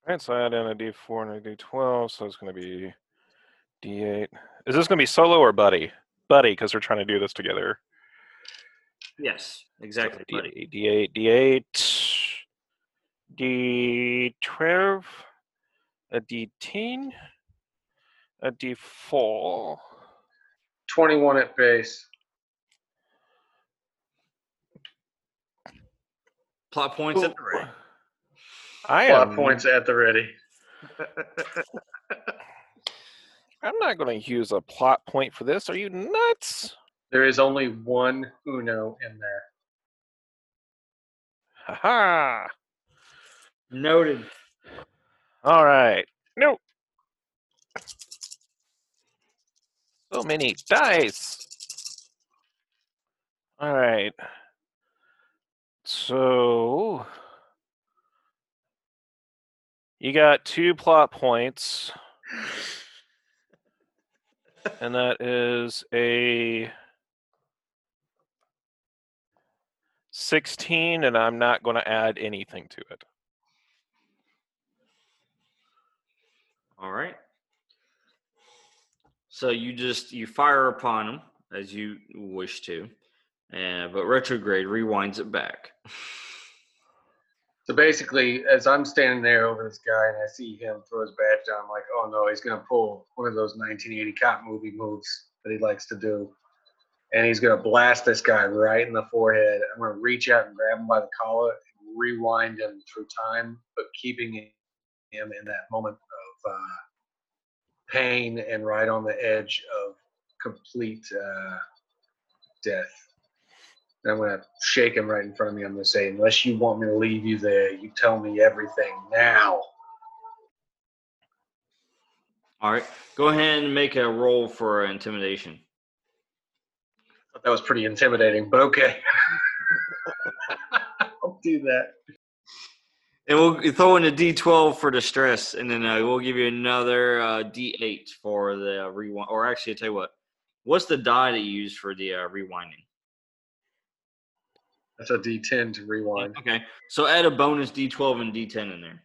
right, so I add in a D4 and a D12, so it's going to be D8. Is this going to be solo or buddy? Buddy, because we're trying to do this together.
Yes, exactly. buddy.
D8, D8, D8, D12, a D10, a D4.
21 at base.
Plot points at the ready.
I
Plot
am.
points at the ready. [laughs]
I'm not going to use a plot point for this. Are you nuts?
There is only one Uno in there.
Haha.
Noted.
All right. Nope. So many dice. All right. So you got two plot points, [laughs] and that is a 16, and I'm not going to add anything to it.
All right. So you just you fire upon them as you wish to, and but retrograde rewinds it back.
So basically, as I'm standing there over this guy and I see him throw his badge down, I'm like, oh no, he's going to pull one of those 1980 cop movie moves that he likes to do. And he's going to blast this guy right in the forehead. I'm going to reach out and grab him by the collar and rewind him through time, but keeping him in that moment of uh, pain and right on the edge of complete uh, death. And I'm going to shake him right in front of me. I'm going to say, unless you want me to leave you there, you tell me everything now.
All right. Go ahead and make a roll for intimidation.
Thought that was pretty intimidating, but okay. [laughs] I'll do that.
And we'll throw in a D12 for distress, and then uh, we'll give you another uh, D8 for the uh, rewind. Or actually, I'll tell you what. What's the die that you use for the uh, rewinding?
That's a D10 to rewind.
Okay, so add a bonus D12 and D10 in there.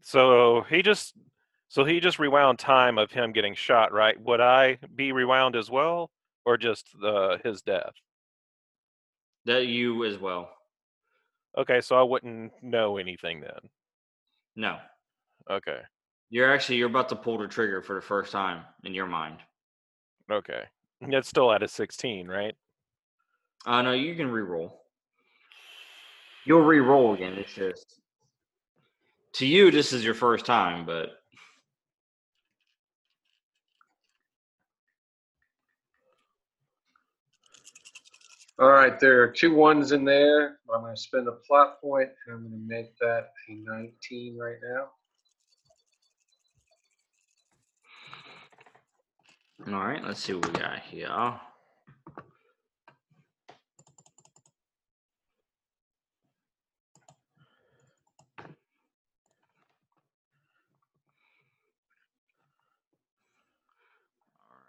So he just so he just rewound time of him getting shot, right? Would I be rewound as well, or just the his death?
That you as well.
Okay, so I wouldn't know anything then.
No,
Okay,
you're actually you're about to pull the trigger for the first time in your mind.
okay. It's still at a sixteen, right?
Uh no, you can re-roll. You'll re-roll again. It's just to you, this is your first time, but
All right, there are two ones in there. I'm going to spend a plot point, and I'm going to make that a 19 right now.
all right. Let's see what we got here. All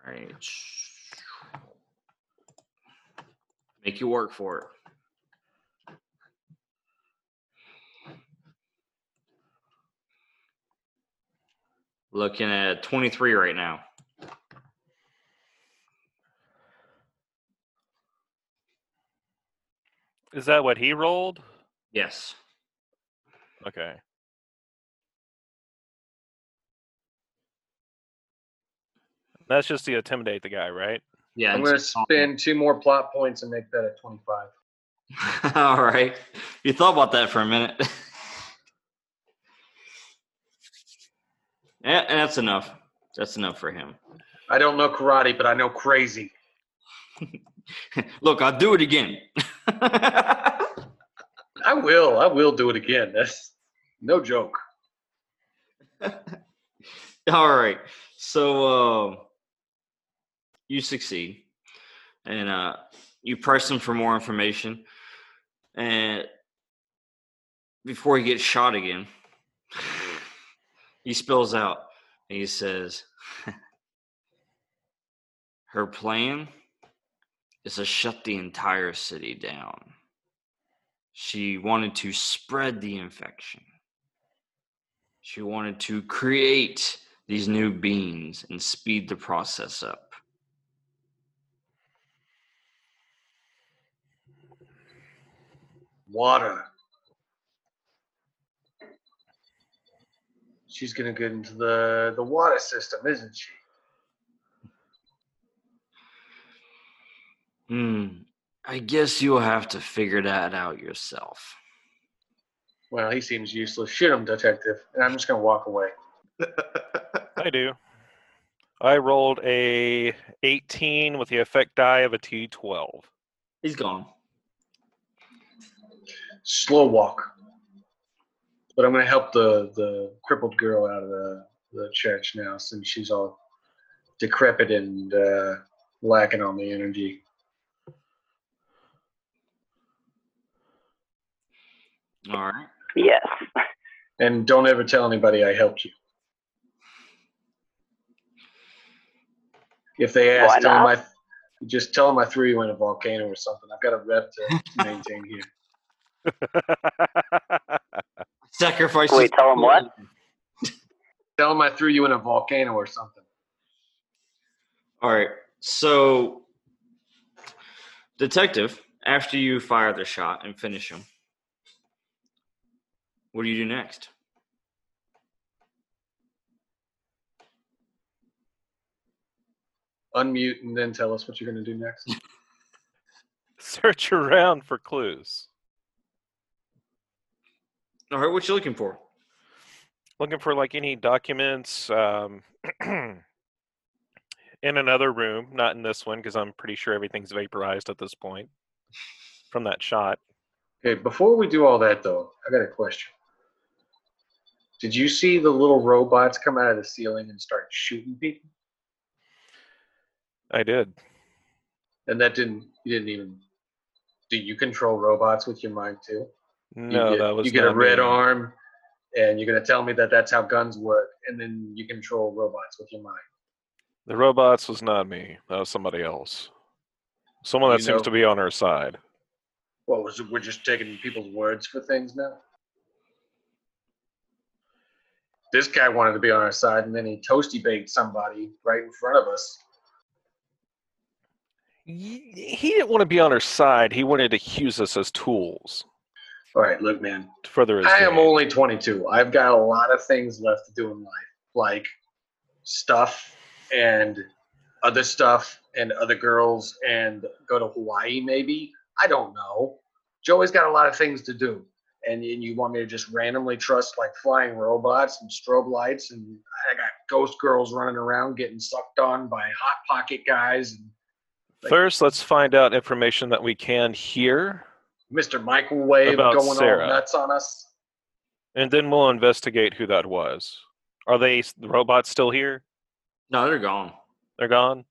right. Make you work for it. Looking at 23 right now.
Is that what he rolled?
Yes.
Okay. That's just to intimidate the guy, right?
Yeah.
I'm going to spend two more plot points and make that a 25. [laughs]
All right. You thought about that for a minute. [laughs] yeah, and that's enough. That's enough for him.
I don't know karate, but I know crazy. [laughs]
Look, I'll do it again.
I will. I will do it again. That's no joke.
All right. So uh, you succeed, and uh, you press him for more information, and before he gets shot again, he spills out and he says, [laughs] "Her plan is to shut the entire city down. She wanted to spread the infection." She wanted to create these new beings and speed the process up.
Water. She's gonna get into the the water system, isn't she?
Hmm. I guess you'll have to figure that out yourself.
Well, he seems useless. Shoot him, detective. And I'm just gonna walk away. [laughs]
I do. I rolled a 18 with the effect die of a D12.
He's gone.
Slow walk. But I'm gonna help the the crippled girl out of the the church now, since she's all decrepit and uh, lacking on the energy.
All right.
Yes.
And don't ever tell anybody I helped you. If they
Why
ask, tell them
not?
I just tell them I threw you in a volcano or something. I've got a rep to maintain here.
Sacrifice.
Wait, tell him what? [laughs]
Tell him I threw you in a volcano or something.
All right. So, detective, after you fire the shot and finish him, what do you do next?
Unmute and then tell us what you're going to do next. [laughs]
Search around for clues.
All right. What you looking for?
Looking for like any documents um, [clears throat] in another room, not in this one, because I'm pretty sure everything's vaporized at this point from that shot.
Okay, before we do all that though, I got a question. Did you see the little robots come out of the ceiling and start shooting people?
I did.
And that didn't you didn't even do you control robots with your mind too?
No,
get,
that was
you get a red
me.
arm and you're gonna tell me that that's how guns work and then you control robots with your mind.
The robots was not me. That was somebody else. Someone that
You
seems
know-
to be on our side.
It? We're just taking people's words for things now? This guy wanted to be on our side and then he toasty baked somebody right in front of us.
He he didn't want to be on our side. He wanted to use us as tools
All right, look, man.
further
I am only 22. I've got a lot of things left to do in life, like stuff and other stuff and other girls and go to Hawaii maybe. I don't know. Joey's got a lot of things to do. And, and you want me to just randomly trust like flying robots and strobe lights and I got ghost girls running around getting sucked on by hot pocket guys and like-
First, let's find out information that we can hear,
Mr. Microwave
About
going
Sarah.
all nuts on us.
and then we'll investigate who that was. Are they the robots still here?
No, they're gone.
They're gone.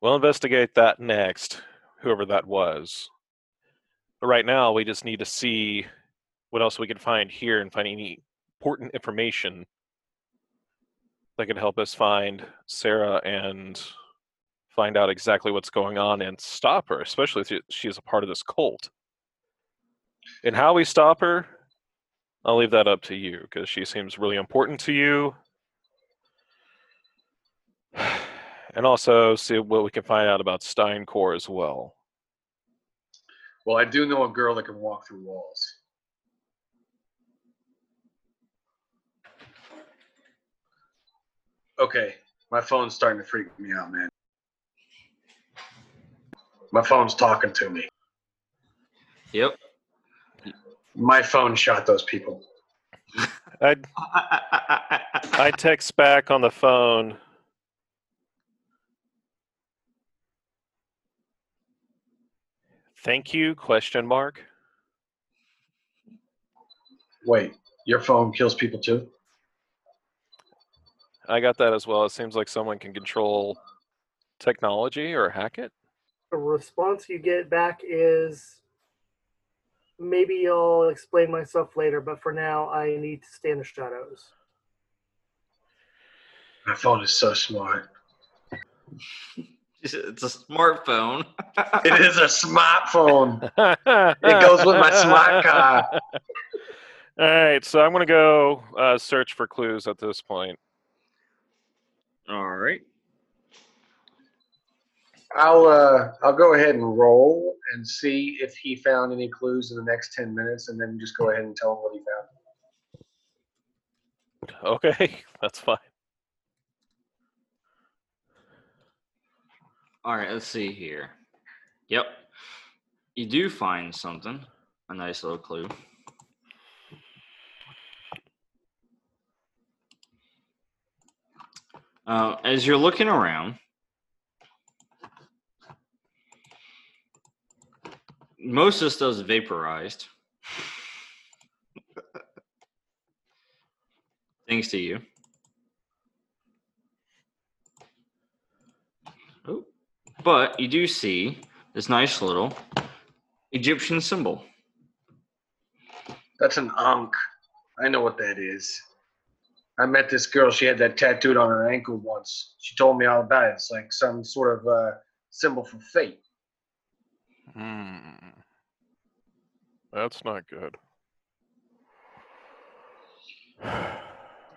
We'll investigate that next, whoever that was. But right now, we just need to see what else we can find here and find any important information that could help us find Sarah and find out exactly what's going on and stop her, especially if she's a part of this cult. And how we stop her, I'll leave that up to you because she seems really important to you. [sighs] And also see what we can find out about Steincore as well.
Well, I do know a girl that can walk through walls. Okay, my phone's starting to freak me out, man. My phone's talking to me.
Yep.
My phone shot those people.
I [laughs] I text back on the phone. Thank you? Question mark.
Wait, your phone kills people too?
I got that as well. It seems like someone can control technology or hack it.
The response you get back is maybe I'll explain myself later, but for now, I need to stay in the shadows.
My phone is so smart.
It's it's a smartphone. [laughs]
It is a smartphone. [laughs] It goes with my smart car.
All right, so I'm gonna go uh, search for clues at this point.
All right.
I'll uh I'll go ahead and roll and see if he found any clues in the next ten minutes, and then just go ahead and tell him what he found.
Okay, [laughs] that's fine.
All right, let's see here. Yep. You do find something, a nice little clue. Uh, as you're looking around, most of the stuff's vaporized. [laughs] Thanks to you. Oh, but you do see this nice little Egyptian symbol.
That's an Ankh. I know what that is. I met this girl. She had that tattooed on her ankle once. She told me all about it. It's like some sort of uh, symbol for fate.
Hmm. That's not good. [sighs]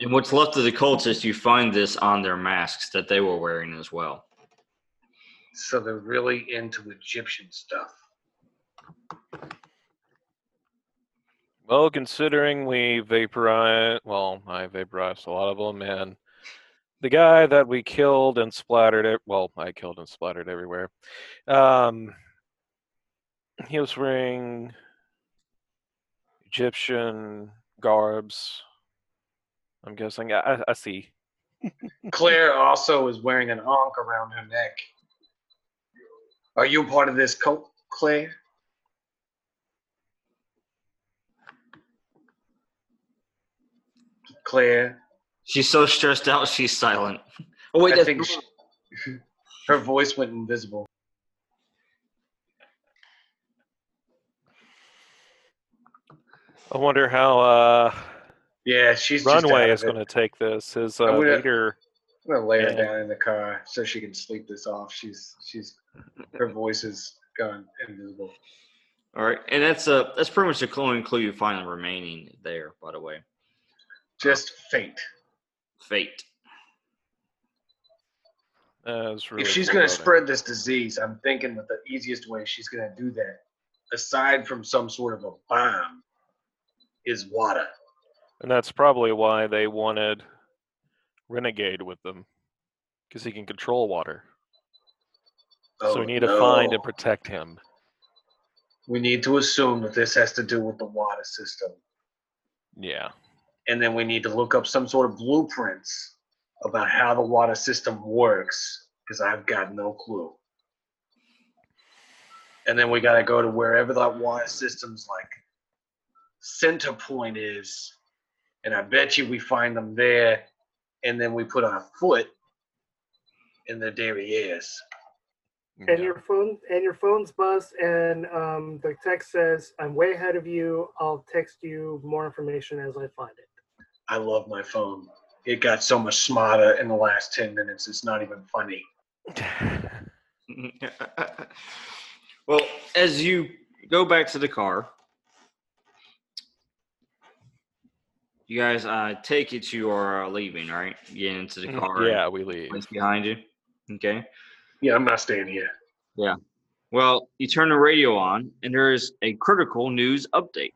And what's left of the cultists, you find this on their masks that they were wearing as well.
So they're really into Egyptian stuff.
Well, considering we vaporized, well, I vaporized a lot of them, and the guy that we killed and splattered it, well, I killed and splattered everywhere. Um, he was wearing Egyptian garbs. I'm guessing. I, I- I see.
Claire also is wearing an Ankh around her neck. Are you part of this cult, Claire? Claire,
She's so stressed out, she's silent. Oh wait,
I
that's
think she, [laughs] her voice went invisible.
I wonder how uh,
Yeah, she's
Runway
out
is going to take this. His
I'm
uh,
gonna-
leader.
I'm gonna lay her
Yeah.
down in the car so she can sleep this off. She's she's her voice is gone invisible.
all right, and that's uh that's pretty much the only clue you find remaining there. By the way,
Just fate.
fate.
Really
if she's gonna spread this disease, I'm thinking that the easiest way she's gonna do that, aside from some sort of a bomb, is water.
And that's probably why they wanted Renegade with them, because he can control water. so
Oh,
we need to find and protect him.
We need to assume that this has to do with the water system,
Yeah.
and then we need to look up some sort of blueprints about how the water system works, because I've got no clue. And then we got to go to wherever that water system's like center point is, and I bet you we find them there, and then we put our foot in the derrieres.
And your phone and your phone's buzz, and um, the text says, "I'm way ahead of you. I'll text you more information as I find it."
I love my phone. It got so much smarter in the last 10 minutes, it's not even funny. [laughs]
well, as you go back to the car, you guys, uh, take it you are uh, leaving, right? Get into the car.
yeah, we leave.
It's behind you. Okay.
Yeah, I'm not staying here. Yeah.
Well, you turn the radio on, and there is a critical news update.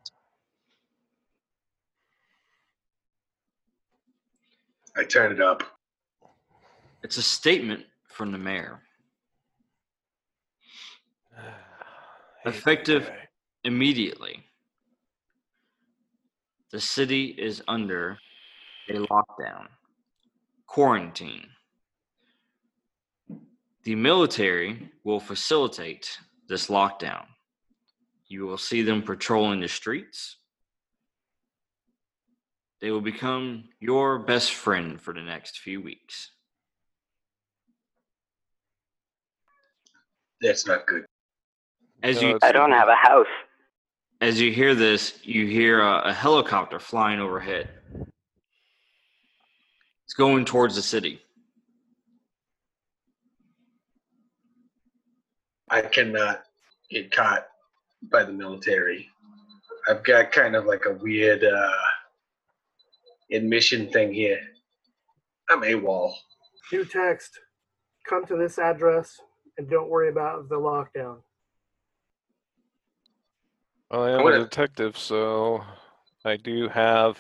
I turn it up.
It's a statement from the mayor. [sighs] Effective- Immediately, the city is under a lockdown, quarantine. The military will facilitate this lockdown. You will see them patrolling the streets. They will become your best friend for the next few weeks.
That's not good.
As
No,
you
I don't have a house.
As you hear this, you hear a, a helicopter flying overhead. It's going towards the city.
I cannot get caught by the military. I've got kind of like a weird uh, admission thing here. I'm AWOL.
New text. Come to this address and don't worry about the lockdown.
Well, I am a
a-
detective, so I do have.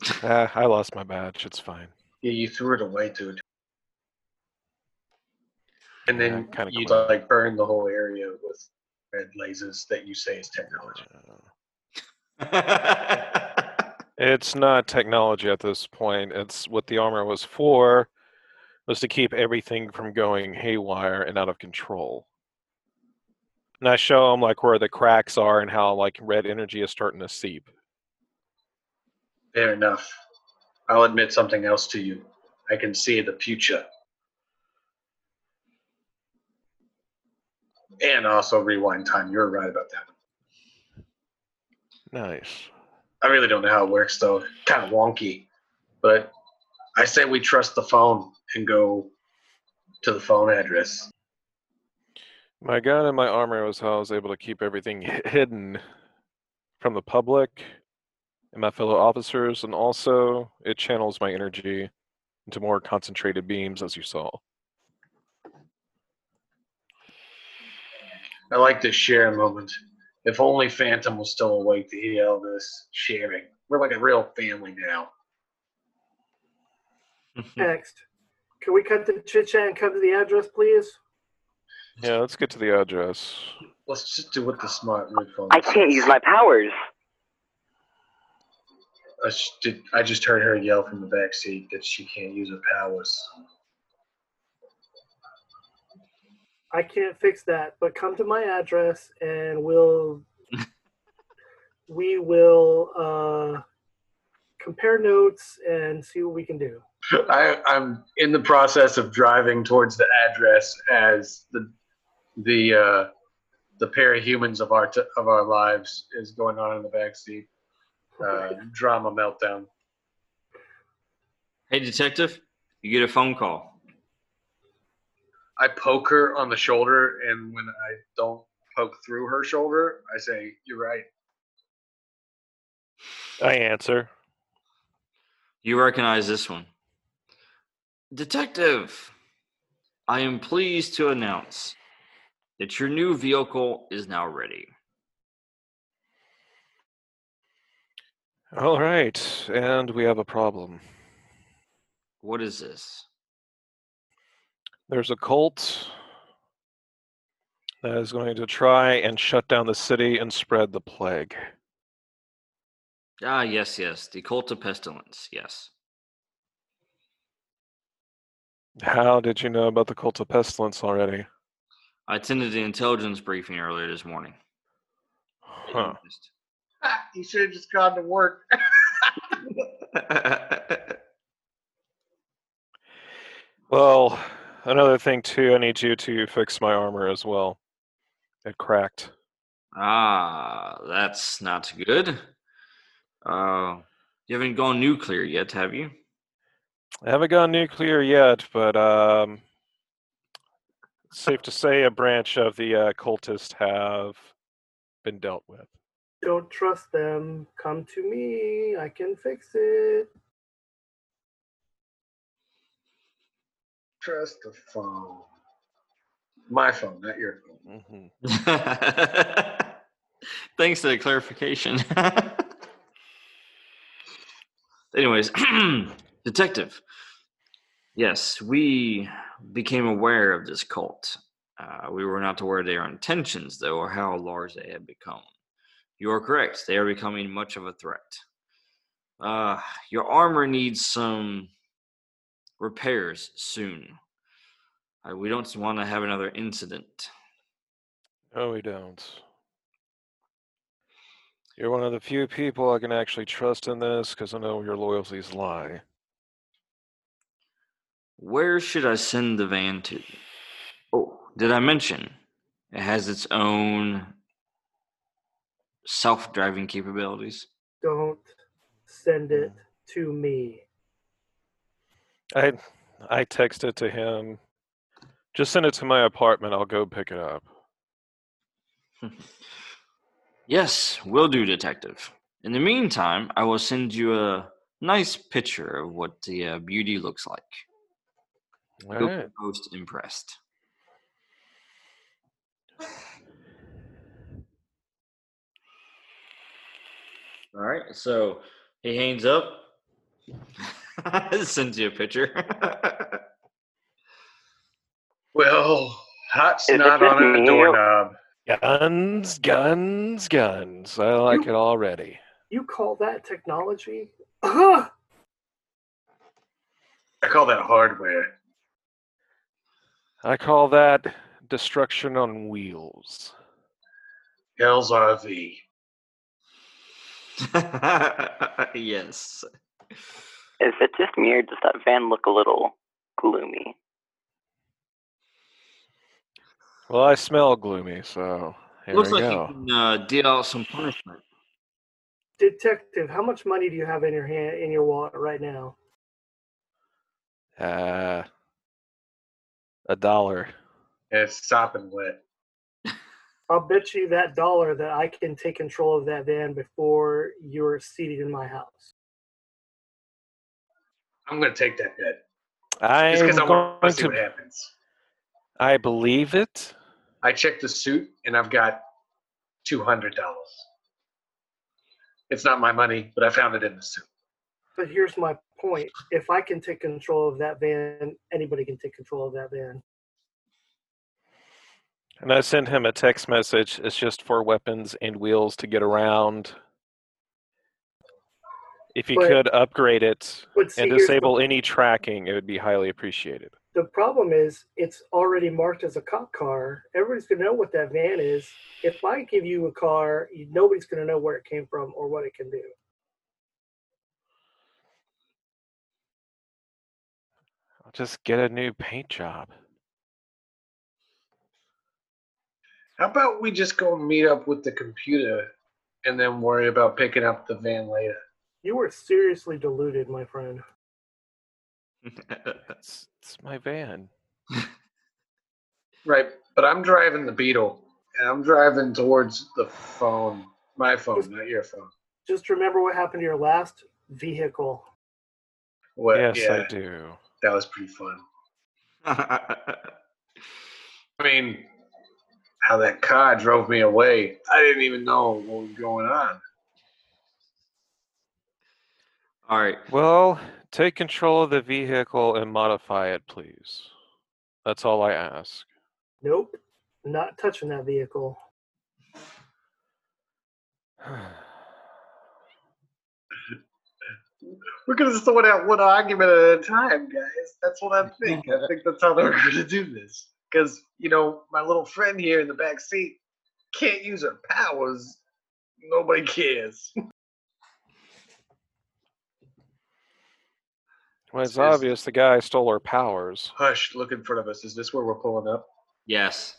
[laughs] Ah, I lost my badge. It's fine.
Yeah, you threw it away, dude. And
Yeah,
then
kinda
you
quick.
like burn the whole area with red lasers that you say is technology. [laughs]
It's not technology at this point. It's what the armor was for, was to keep everything from going haywire and out of control. And I show them like where the cracks are and how like red energy is starting to seep.
Fair enough. I'll admit something else to you. I can see the future. And also rewind time. You're right about that.
Nice.
I really don't know how it works though. Kind of wonky. But I say we trust the phone and go to the phone address.
My gun and my armor was how I was able to keep everything hidden from the public and my fellow officers, and also it channels my energy into more concentrated beams, as you saw.
I like this share moment. If only Phantom was still awake to hear all this sharing. We're like a real family now. [laughs]
Next. Can we cut the chit chat and come to the address, please?
Yeah, let's get to the address.
Let's just do what the smart red phone.
I can't use my powers.
I just, did, I just heard her yell from the back seat that she can't use her powers.
I can't fix that, but come to my address and we'll [laughs] we will uh, compare notes and see what we can do.
I, I'm in the process of driving towards the address as the the uh, the parahumans of humans of our t- of our lives is going on in the back seat. Uh, drama meltdown.
hey, detective, you get a phone call.
I poke her on the shoulder, and when I don't poke through her shoulder, I say, "You're right."
I answer.
You recognize this one. Detective, I am pleased to announce that your new vehicle is now ready.
All right, and we have a problem.
What is this?
There's a cult that is going to try and shut down the city and spread the plague.
Ah, yes, yes, the cult of pestilence. Yes.
How did you know about the cult of pestilence already?
I attended the intelligence briefing earlier this morning.
Huh. [laughs]
you should have just gone to work. [laughs]
Well, another thing too, I need you to fix my armor as well. It cracked.
ah, that's not good. Uh, you haven't gone nuclear yet, have you?
I haven't gone nuclear yet, but um, safe to say a branch of the uh, cultist have been dealt with.
Don't trust them. Come to me. I can fix it.
Trust the phone. My phone, not your phone.
hmm [laughs]
Thanks for the clarification. [laughs] Anyways, [clears throat] detective. Yes, we became aware of this cult. Uh, we were not aware of their intentions, though, or how large they had become. You are correct. They are becoming much of a threat. Uh, your armor needs some repairs soon. Uh, we don't want to have another incident.
No, we don't. You're one of the few people I can actually trust in this because I know your loyalties lie.
Where should I send the van to? Oh, did I mention it has its own self driving capabilities?
Don't send it to me.
I I texted to him. Just send it to my apartment. I'll go pick it up. [laughs]
Yes, will do, Detective. In the meantime, I will send you a nice picture of what the uh, beauty looks like.
All
You'll
right.
most impressed. All right, so he hangs up, [laughs] sends you a picture. [laughs]
Well, hot
Is
snot
this
on a doorknob.
Guns, guns, guns. I like it already.
You call that technology? Ugh! [laughs]
I call that hardware.
I call that destruction on wheels.
Hell's RV. [laughs]
yes.
Is it just me or does that van look a little gloomy?
Well, I smell gloomy, so here
Looks
we
like
go.
you can uh, deal out some punishment.
Detective, how much money do you have in your hand in your wallet right now?
Uh, a dollar.
It's sopping wet. [laughs]
I'll bet you that dollar that I can take control of that van before you're seated in my house.
I'm going to take that bet.
I'm
Just because I want to
going
see what happens.
I believe it.
I checked the suit and I've got $200. It's not my money, but I found it in the suit.
But here's my point. If I can take control of that van, anybody can take control of that van.
And I send him a text message. It's just for weapons and wheels to get around. If you
But-
could upgrade it
see,
and
the-
disable any tracking, it would be highly appreciated.
the problem is it's already marked as a cop car. Everybody's going to know what that van is. If I give you a car, nobody's going to know where it came from or what it can do.
Just get a new paint job.
How about we just go meet up with the computer and then worry about picking up the van later?
You were seriously deluded, my friend. [laughs]
It's, it's my van. [laughs]
Right, but I'm driving the Beetle and I'm driving towards the phone, my phone, not your phone.
Just remember what happened to your last vehicle.
What?
yes,
yeah,
I do.
That was pretty fun. I mean, how that car drove me away. I didn't even know what was going on.
All right.
Well, take control of the vehicle and modify it, please. That's all I ask.
Nope, not touching that vehicle.
We're gonna sort out one argument at a time, guys. That's what I think. I think that's how they're [laughs] gonna do this. Because you know, my little friend here in the back seat can't use her powers. Nobody cares. [laughs]
Well, it's
Yes.
obvious the guy stole our powers.
Hush! Look in front of us. Is this where we're pulling up?
Yes.